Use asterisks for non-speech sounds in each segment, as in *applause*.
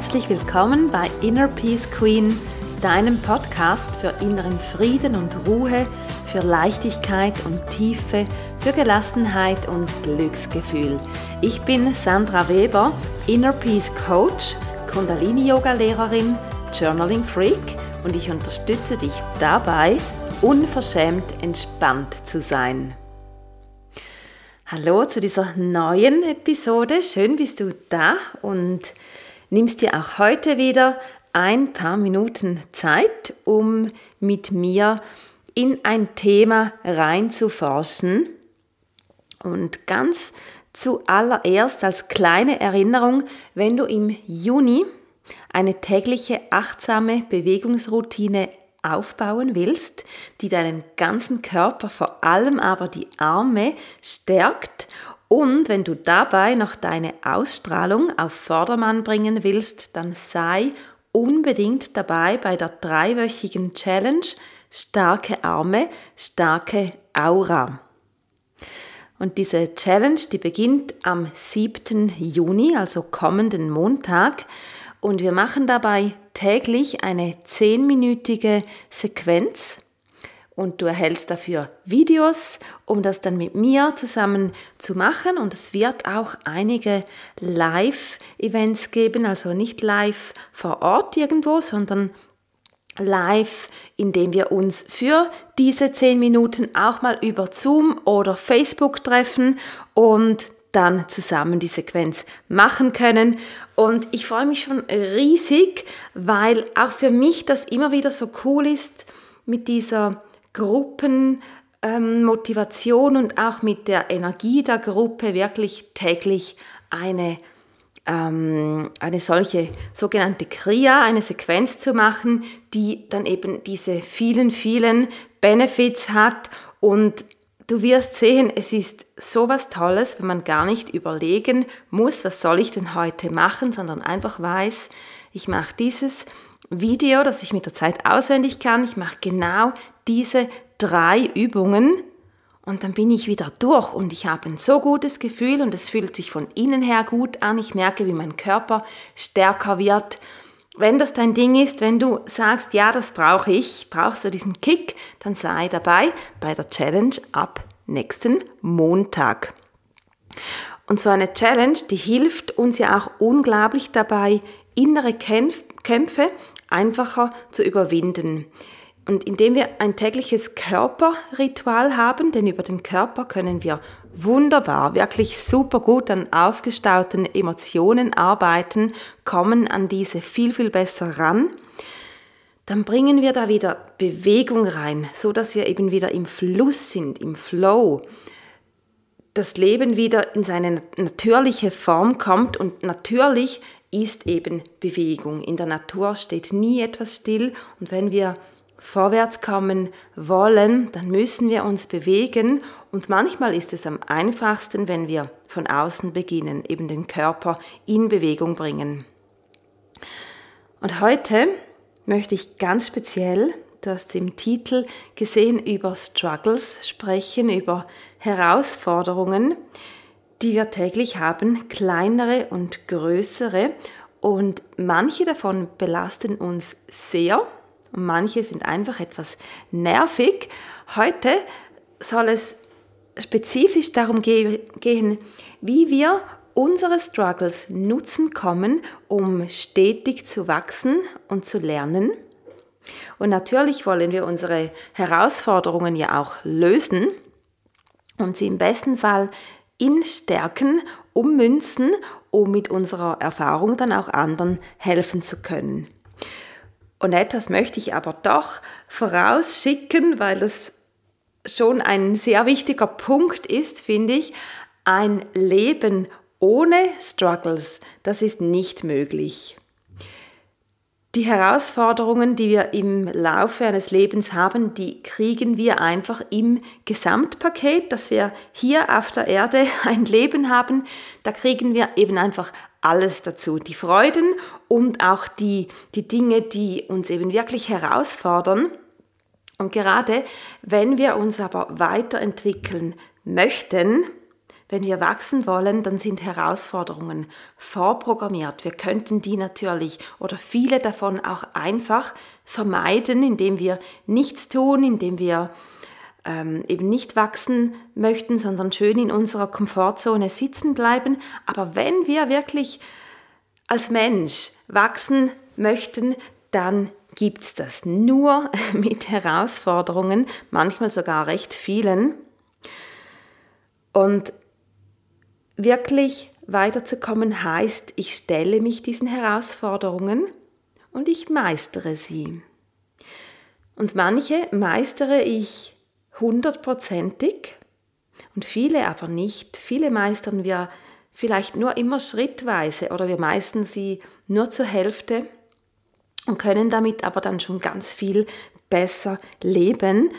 herzlich willkommen bei Inner Peace Queen, deinem Podcast für inneren Frieden und Ruhe, für Leichtigkeit und Tiefe, für Gelassenheit und Glücksgefühl. Ich bin Sandra Weber, Inner Peace Coach, Kundalini-Yoga-Lehrerin, Journaling Freak und ich unterstütze dich dabei, unverschämt entspannt zu sein. Hallo zu dieser neuen Episode. Schön bist du da und nimmst dir auch heute wieder ein paar Minuten Zeit, um mit mir in ein Thema reinzuforschen. Und ganz zuallererst als kleine Erinnerung, wenn du im Juni eine tägliche achtsame Bewegungsroutine aufbauen willst, die deinen ganzen Körper, vor allem aber die Arme stärkt und wenn du dabei noch deine Ausstrahlung auf Vordermann bringen willst, dann sei unbedingt dabei bei der dreiwöchigen Challenge Starke Arme, starke Aura. Und diese Challenge, die beginnt am 7. Juni, also kommenden Montag. Und wir machen dabei täglich eine zehnminütige Sequenz und du erhältst dafür Videos, um das dann mit mir zusammen zu machen und es wird auch einige Live-Events geben, also nicht live vor Ort irgendwo, sondern live, indem wir uns für diese zehn Minuten auch mal über Zoom oder Facebook treffen und dann zusammen die Sequenz machen können. Und ich freue mich schon riesig, weil auch für mich das immer wieder so cool ist mit dieser Gruppenmotivation ähm, und auch mit der Energie der Gruppe wirklich täglich eine, ähm, eine solche sogenannte Kriya, eine Sequenz zu machen, die dann eben diese vielen, vielen Benefits hat. Und Du wirst sehen, es ist so was Tolles, wenn man gar nicht überlegen muss, was soll ich denn heute machen, sondern einfach weiß, ich mache dieses Video, das ich mit der Zeit auswendig kann. Ich mache genau diese drei Übungen und dann bin ich wieder durch und ich habe ein so gutes Gefühl und es fühlt sich von innen her gut an. Ich merke, wie mein Körper stärker wird wenn das dein Ding ist, wenn du sagst, ja, das brauche ich, brauchst du diesen Kick, dann sei dabei bei der Challenge ab nächsten Montag. Und so eine Challenge, die hilft uns ja auch unglaublich dabei, innere Kämpfe einfacher zu überwinden. Und indem wir ein tägliches Körperritual haben, denn über den Körper können wir wunderbar, wirklich super gut an aufgestauten Emotionen arbeiten, kommen an diese viel, viel besser ran, dann bringen wir da wieder Bewegung rein, so dass wir eben wieder im Fluss sind, im Flow. Das Leben wieder in seine natürliche Form kommt und natürlich ist eben Bewegung. In der Natur steht nie etwas still und wenn wir vorwärts kommen wollen, dann müssen wir uns bewegen und manchmal ist es am einfachsten, wenn wir von außen beginnen, eben den Körper in Bewegung bringen. Und heute möchte ich ganz speziell, du hast im Titel gesehen, über Struggles sprechen, über Herausforderungen, die wir täglich haben, kleinere und größere. Und manche davon belasten uns sehr manche sind einfach etwas nervig. Heute soll es spezifisch darum gehen, wie wir unsere Struggles nutzen kommen, um stetig zu wachsen und zu lernen. Und natürlich wollen wir unsere Herausforderungen ja auch lösen und sie im besten Fall in Stärken ummünzen, um mit unserer Erfahrung dann auch anderen helfen zu können. Und etwas möchte ich aber doch vorausschicken, weil das schon ein sehr wichtiger Punkt ist, finde ich. Ein Leben ohne Struggles, das ist nicht möglich. Die Herausforderungen, die wir im Laufe eines Lebens haben, die kriegen wir einfach im Gesamtpaket, dass wir hier auf der Erde *laughs* ein Leben haben. Da kriegen wir eben einfach alles dazu. Die Freuden und auch die, die Dinge, die uns eben wirklich herausfordern. Und gerade wenn wir uns aber weiterentwickeln möchten, wenn wir wachsen wollen, dann sind Herausforderungen vorprogrammiert. Wir könnten die natürlich oder viele davon auch einfach vermeiden, indem wir nichts tun, indem wir ähm, eben nicht wachsen möchten, sondern schön in unserer Komfortzone sitzen bleiben. Aber wenn wir wirklich als Mensch wachsen möchten, dann gibt es das nur *laughs* mit Herausforderungen, manchmal sogar recht vielen. Und wirklich weiterzukommen heißt, ich stelle mich diesen Herausforderungen und ich meistere sie. Und manche meistere ich hundertprozentig und viele aber nicht. Viele meistern wir vielleicht nur immer schrittweise oder wir meistern sie nur zur Hälfte und können damit aber dann schon ganz viel besser leben,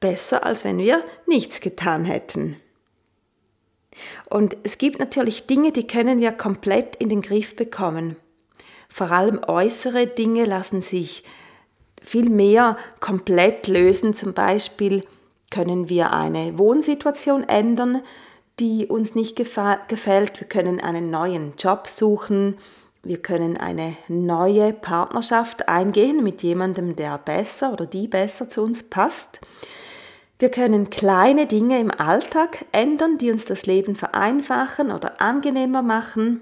besser als wenn wir nichts getan hätten. Und es gibt natürlich Dinge, die können wir komplett in den Griff bekommen. Vor allem äußere Dinge lassen sich viel mehr komplett lösen. Zum Beispiel können wir eine Wohnsituation ändern, die uns nicht gefällt. Wir können einen neuen Job suchen. Wir können eine neue Partnerschaft eingehen mit jemandem, der besser oder die besser zu uns passt. Wir können kleine Dinge im Alltag ändern, die uns das Leben vereinfachen oder angenehmer machen.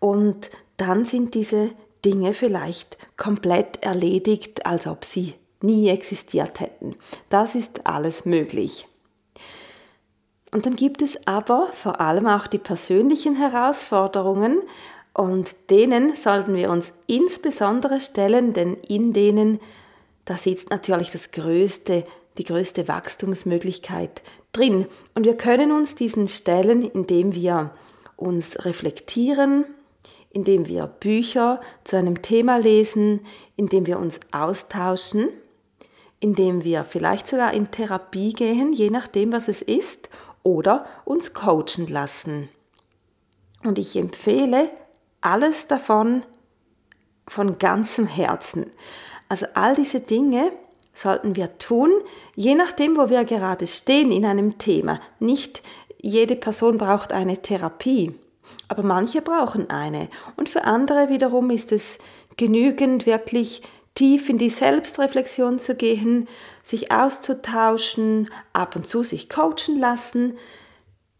Und dann sind diese Dinge vielleicht komplett erledigt, als ob sie nie existiert hätten. Das ist alles möglich. Und dann gibt es aber vor allem auch die persönlichen Herausforderungen und denen sollten wir uns insbesondere stellen, denn in denen, da sitzt natürlich das größte die größte Wachstumsmöglichkeit drin. Und wir können uns diesen stellen, indem wir uns reflektieren, indem wir Bücher zu einem Thema lesen, indem wir uns austauschen, indem wir vielleicht sogar in Therapie gehen, je nachdem, was es ist, oder uns coachen lassen. Und ich empfehle alles davon von ganzem Herzen. Also all diese Dinge, sollten wir tun, je nachdem, wo wir gerade stehen in einem Thema. Nicht jede Person braucht eine Therapie, aber manche brauchen eine. Und für andere wiederum ist es genügend, wirklich tief in die Selbstreflexion zu gehen, sich auszutauschen, ab und zu sich coachen lassen.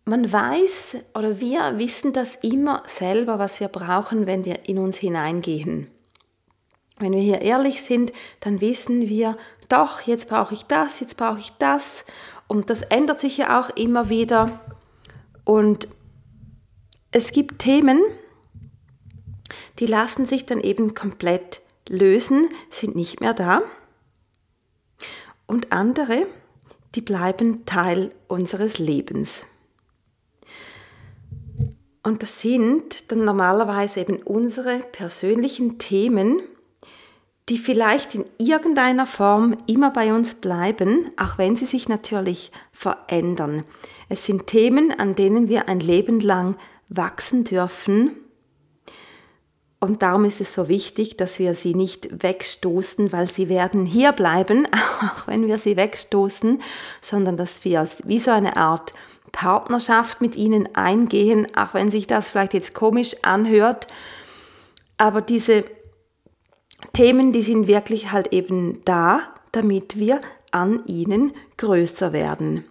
Man weiß oder wir wissen das immer selber, was wir brauchen, wenn wir in uns hineingehen. Wenn wir hier ehrlich sind, dann wissen wir, doch, jetzt brauche ich das, jetzt brauche ich das. Und das ändert sich ja auch immer wieder. Und es gibt Themen, die lassen sich dann eben komplett lösen, sind nicht mehr da. Und andere, die bleiben Teil unseres Lebens. Und das sind dann normalerweise eben unsere persönlichen Themen, die vielleicht in irgendeiner Form immer bei uns bleiben, auch wenn sie sich natürlich verändern. Es sind Themen, an denen wir ein Leben lang wachsen dürfen. Und darum ist es so wichtig, dass wir sie nicht wegstoßen, weil sie werden hier bleiben, *laughs* auch wenn wir sie wegstoßen, sondern dass wir wie so eine Art Partnerschaft mit ihnen eingehen, auch wenn sich das vielleicht jetzt komisch anhört. Aber diese Themen, die sind wirklich halt eben da, damit wir an ihnen größer werden.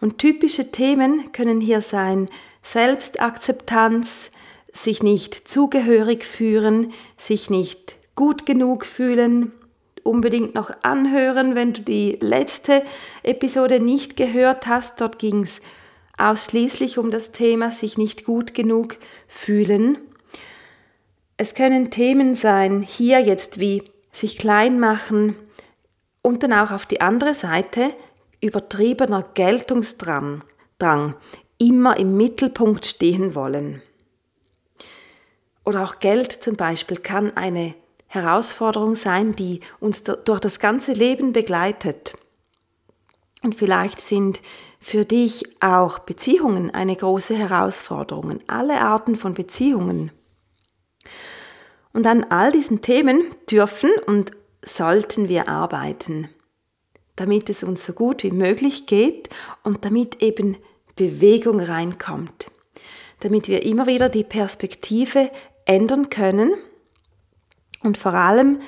Und typische Themen können hier sein Selbstakzeptanz, sich nicht zugehörig fühlen, sich nicht gut genug fühlen, unbedingt noch anhören, wenn du die letzte Episode nicht gehört hast. Dort ging es ausschließlich um das Thema sich nicht gut genug fühlen. Es können Themen sein, hier jetzt wie sich klein machen und dann auch auf die andere Seite übertriebener Geltungsdrang, Drang, immer im Mittelpunkt stehen wollen. Oder auch Geld zum Beispiel kann eine Herausforderung sein, die uns durch das ganze Leben begleitet. Und vielleicht sind für dich auch Beziehungen eine große Herausforderung, alle Arten von Beziehungen. Und an all diesen Themen dürfen und sollten wir arbeiten, damit es uns so gut wie möglich geht und damit eben Bewegung reinkommt, damit wir immer wieder die Perspektive ändern können und vor allem,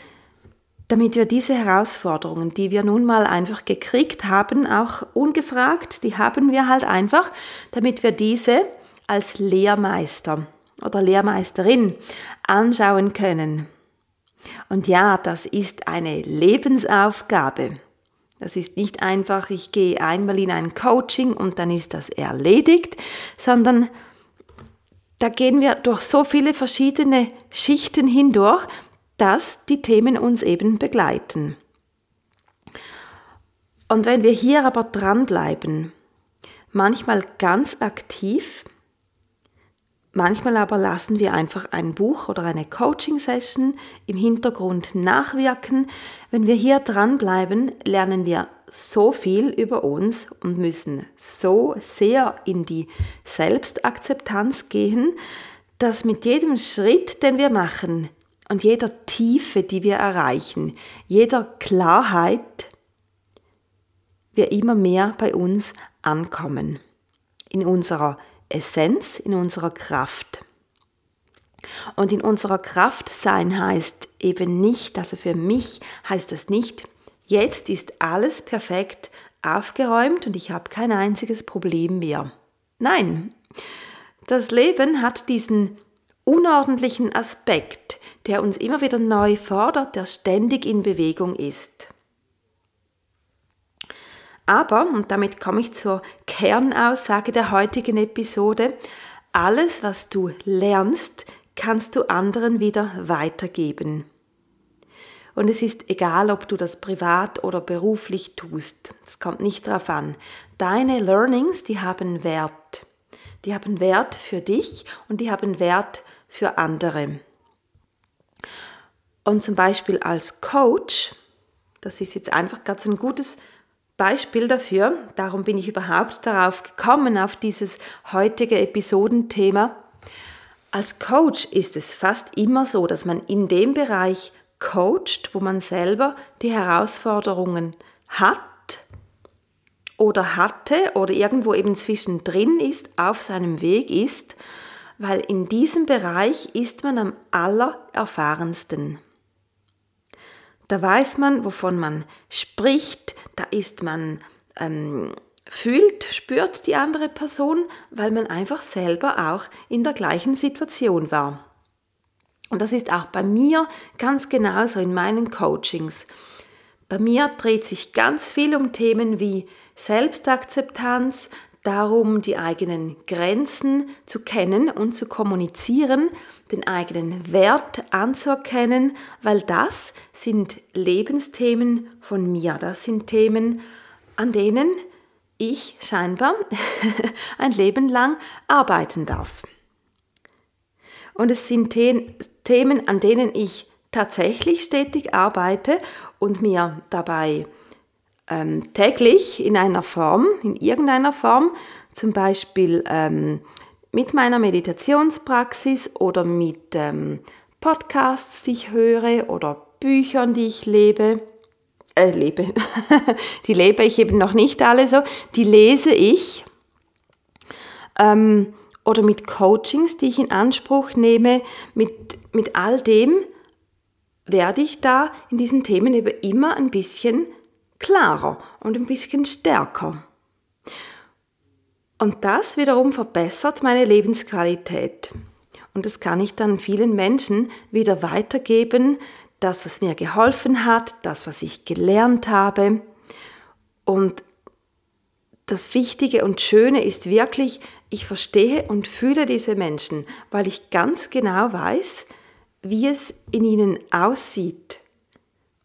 damit wir diese Herausforderungen, die wir nun mal einfach gekriegt haben, auch ungefragt, die haben wir halt einfach, damit wir diese als Lehrmeister oder Lehrmeisterin anschauen können. Und ja, das ist eine Lebensaufgabe. Das ist nicht einfach, ich gehe einmal in ein Coaching und dann ist das erledigt, sondern da gehen wir durch so viele verschiedene Schichten hindurch, dass die Themen uns eben begleiten. Und wenn wir hier aber dranbleiben, manchmal ganz aktiv, Manchmal aber lassen wir einfach ein Buch oder eine Coaching-Session im Hintergrund nachwirken. Wenn wir hier dranbleiben, lernen wir so viel über uns und müssen so sehr in die Selbstakzeptanz gehen, dass mit jedem Schritt, den wir machen und jeder Tiefe, die wir erreichen, jeder Klarheit, wir immer mehr bei uns ankommen. In unserer Essenz, in unserer Kraft. Und in unserer Kraft sein heißt eben nicht, also für mich heißt das nicht, jetzt ist alles perfekt aufgeräumt und ich habe kein einziges Problem mehr. Nein, das Leben hat diesen unordentlichen Aspekt, der uns immer wieder neu fordert, der ständig in Bewegung ist. Aber, und damit komme ich zur Kernaussage der heutigen Episode, alles, was du lernst, kannst du anderen wieder weitergeben. Und es ist egal, ob du das privat oder beruflich tust. Es kommt nicht darauf an. Deine Learnings, die haben Wert. Die haben Wert für dich und die haben Wert für andere. Und zum Beispiel als Coach, das ist jetzt einfach ganz ein gutes Beispiel dafür, darum bin ich überhaupt darauf gekommen, auf dieses heutige Episodenthema. Als Coach ist es fast immer so, dass man in dem Bereich coacht, wo man selber die Herausforderungen hat oder hatte oder irgendwo eben zwischendrin ist, auf seinem Weg ist, weil in diesem Bereich ist man am allererfahrensten. Da weiß man, wovon man spricht, da ist man, ähm, fühlt, spürt die andere Person, weil man einfach selber auch in der gleichen Situation war. Und das ist auch bei mir ganz genauso in meinen Coachings. Bei mir dreht sich ganz viel um Themen wie Selbstakzeptanz, darum, die eigenen Grenzen zu kennen und zu kommunizieren, den eigenen Wert anzuerkennen, weil das sind Lebensthemen von mir. Das sind Themen, an denen ich scheinbar *laughs* ein Leben lang arbeiten darf. Und es sind Themen, an denen ich tatsächlich stetig arbeite und mir dabei ähm, täglich in einer Form, in irgendeiner Form, zum Beispiel ähm, mit meiner Meditationspraxis oder mit ähm, Podcasts, die ich höre oder Büchern, die ich lebe, äh, lebe, *laughs* die lebe ich eben noch nicht alle so, die lese ich ähm, oder mit Coachings, die ich in Anspruch nehme, mit, mit all dem werde ich da in diesen Themen eben immer ein bisschen klarer und ein bisschen stärker. Und das wiederum verbessert meine Lebensqualität. Und das kann ich dann vielen Menschen wieder weitergeben, das, was mir geholfen hat, das, was ich gelernt habe. Und das Wichtige und Schöne ist wirklich, ich verstehe und fühle diese Menschen, weil ich ganz genau weiß, wie es in ihnen aussieht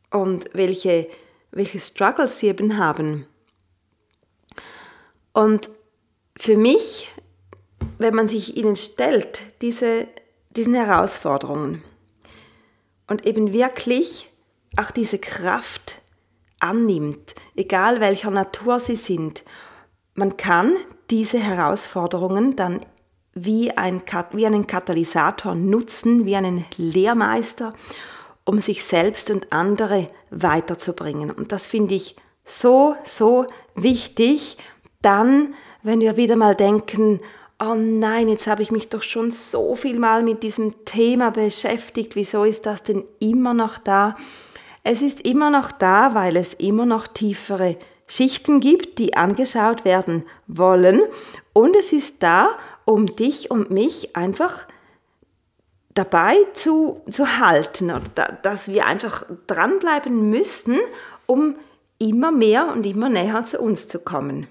und welche welche Struggles sie eben haben. Und für mich, wenn man sich ihnen stellt, diese, diesen Herausforderungen und eben wirklich auch diese Kraft annimmt, egal welcher Natur sie sind, man kann diese Herausforderungen dann wie, ein, wie einen Katalysator nutzen, wie einen Lehrmeister um sich selbst und andere weiterzubringen. Und das finde ich so, so wichtig, dann, wenn wir wieder mal denken, oh nein, jetzt habe ich mich doch schon so viel mal mit diesem Thema beschäftigt, wieso ist das denn immer noch da? Es ist immer noch da, weil es immer noch tiefere Schichten gibt, die angeschaut werden wollen. Und es ist da, um dich und mich einfach dabei zu, zu halten oder da, dass wir einfach dranbleiben müssten, um immer mehr und immer näher zu uns zu kommen.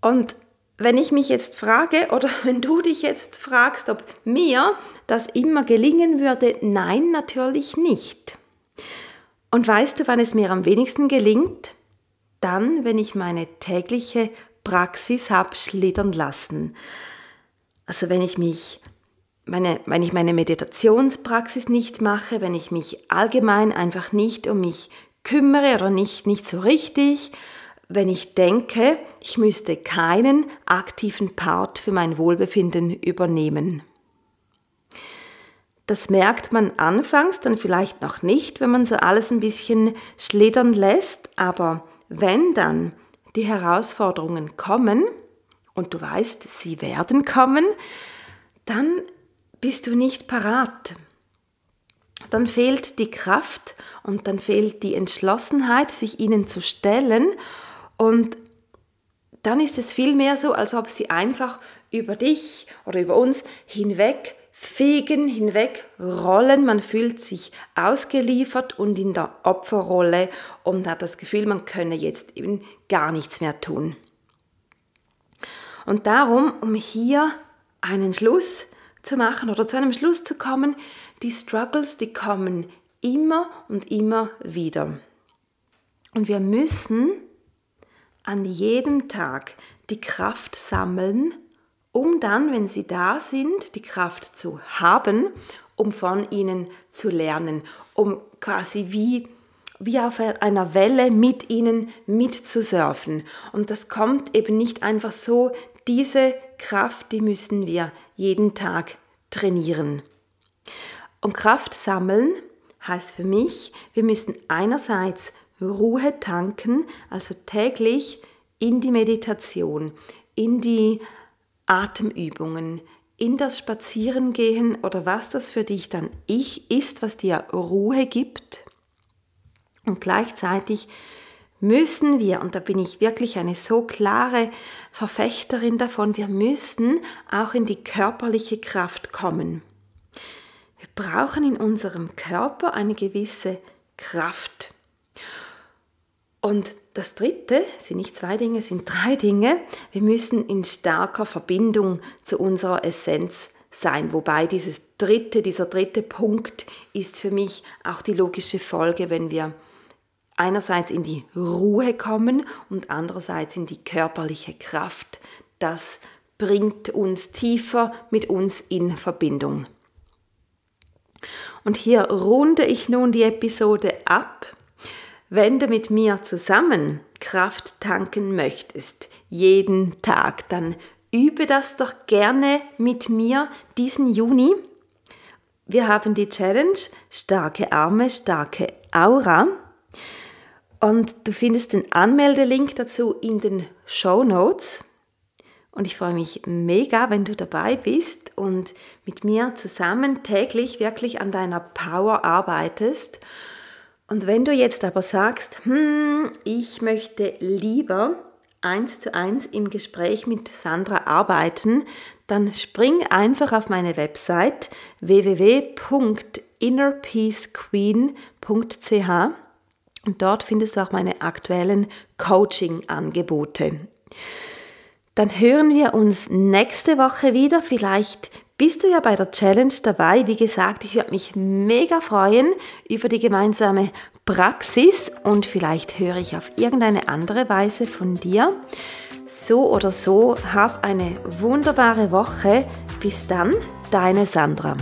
Und wenn ich mich jetzt frage oder *laughs* wenn du dich jetzt fragst, ob mir das immer gelingen würde, nein, natürlich nicht. Und weißt du, wann es mir am wenigsten gelingt? Dann, wenn ich meine tägliche Praxis habe schlittern lassen. Also wenn ich mich meine, wenn ich meine Meditationspraxis nicht mache, wenn ich mich allgemein einfach nicht um mich kümmere oder nicht, nicht so richtig, wenn ich denke, ich müsste keinen aktiven Part für mein Wohlbefinden übernehmen. Das merkt man anfangs dann vielleicht noch nicht, wenn man so alles ein bisschen schlittern lässt, aber wenn dann die Herausforderungen kommen, und du weißt, sie werden kommen, dann bist du nicht parat. Dann fehlt die Kraft und dann fehlt die Entschlossenheit, sich ihnen zu stellen. Und dann ist es vielmehr so, als ob sie einfach über dich oder über uns hinweg fegen, hinweg rollen. Man fühlt sich ausgeliefert und in der Opferrolle und hat das Gefühl, man könne jetzt eben gar nichts mehr tun. Und darum, um hier einen Schluss zu machen oder zu einem Schluss zu kommen, die Struggles, die kommen immer und immer wieder. Und wir müssen an jedem Tag die Kraft sammeln, um dann, wenn sie da sind, die Kraft zu haben, um von ihnen zu lernen, um quasi wie, wie auf einer Welle mit ihnen mitzusurfen. Und das kommt eben nicht einfach so, diese Kraft, die müssen wir jeden Tag trainieren. Und Kraft sammeln heißt für mich, wir müssen einerseits Ruhe tanken, also täglich in die Meditation, in die Atemübungen, in das Spazierengehen oder was das für dich dann ich ist, was dir Ruhe gibt. Und gleichzeitig müssen wir, und da bin ich wirklich eine so klare Verfechterin davon, wir müssen auch in die körperliche Kraft kommen. Wir brauchen in unserem Körper eine gewisse Kraft. Und das dritte sind nicht zwei Dinge, sind drei Dinge. Wir müssen in starker Verbindung zu unserer Essenz sein. Wobei dieses dritte, dieser dritte Punkt ist für mich auch die logische Folge, wenn wir einerseits in die Ruhe kommen und andererseits in die körperliche Kraft. Das bringt uns tiefer mit uns in Verbindung. Und hier runde ich nun die Episode ab. Wenn du mit mir zusammen Kraft tanken möchtest, jeden Tag, dann übe das doch gerne mit mir diesen Juni. Wir haben die Challenge Starke Arme, starke Aura. Und du findest den Anmeldelink dazu in den Show Notes. Und ich freue mich mega, wenn du dabei bist und mit mir zusammen täglich wirklich an deiner Power arbeitest. Und wenn du jetzt aber sagst, hm, ich möchte lieber eins zu eins im Gespräch mit Sandra arbeiten, dann spring einfach auf meine Website www.innerpeacequeen.ch und dort findest du auch meine aktuellen Coaching-Angebote. Dann hören wir uns nächste Woche wieder. Vielleicht bist du ja bei der Challenge dabei. Wie gesagt, ich würde mich mega freuen über die gemeinsame Praxis und vielleicht höre ich auf irgendeine andere Weise von dir. So oder so, hab eine wunderbare Woche. Bis dann, deine Sandra.